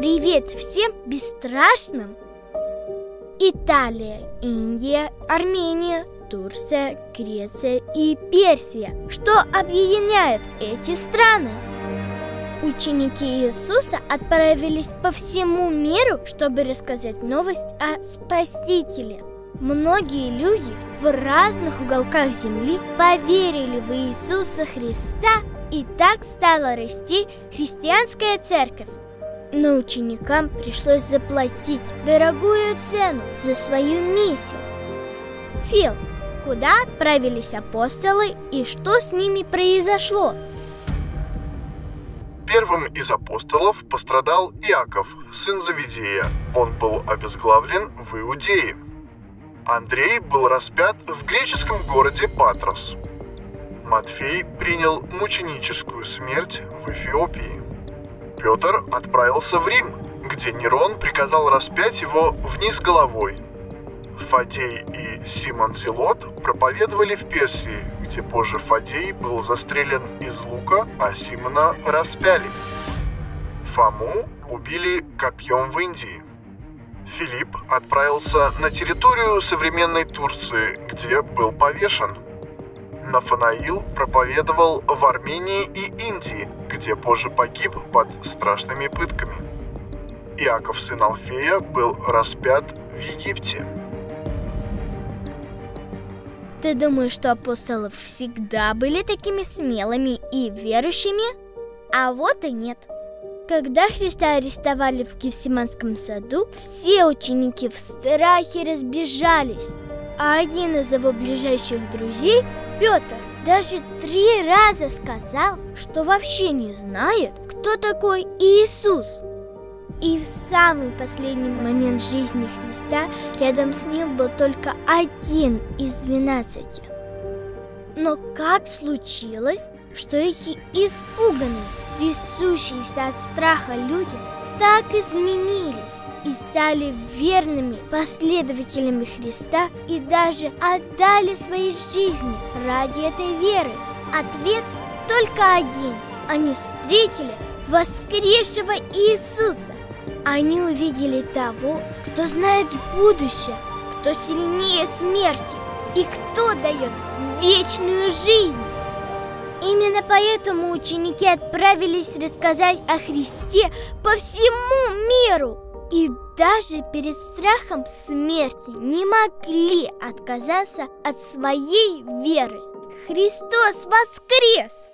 Привет всем бесстрашным! Италия, Индия, Армения, Турция, Греция и Персия. Что объединяет эти страны? Ученики Иисуса отправились по всему миру, чтобы рассказать новость о Спасителе. Многие люди в разных уголках земли поверили в Иисуса Христа, и так стала расти христианская церковь. Но ученикам пришлось заплатить дорогую цену за свою миссию. Фил, куда отправились апостолы и что с ними произошло? Первым из апостолов пострадал Иаков, сын Завидея. Он был обезглавлен в Иудее. Андрей был распят в греческом городе Патрос. Матфей принял мученическую смерть в Эфиопии. Петр отправился в Рим, где Нерон приказал распять его вниз головой. Фадей и Симон Зелот проповедовали в Персии, где позже Фадей был застрелен из лука, а Симона распяли. Фому убили копьем в Индии. Филипп отправился на территорию современной Турции, где был повешен. Нафанаил проповедовал в Армении и Индии, где позже погиб под страшными пытками. Иаков, сын Алфея, был распят в Египте. Ты думаешь, что апостолы всегда были такими смелыми и верующими? А вот и нет. Когда Христа арестовали в Гефсиманском саду, все ученики в страхе разбежались, а один из его ближайших друзей, Петр, даже три раза сказал, что вообще не знает, кто такой Иисус. И в самый последний момент жизни Христа рядом с ним был только один из двенадцати. Но как случилось, что эти испуганные, трясущиеся от страха люди так изменились и стали верными последователями Христа и даже отдали свои жизни ради этой веры? Ответ только один. Они встретили воскресшего Иисуса. Они увидели того, кто знает будущее, кто сильнее смерти и кто дает вечную жизнь. Именно поэтому ученики отправились рассказать о Христе по всему миру. И даже перед страхом смерти не могли отказаться от своей веры. Христос воскрес!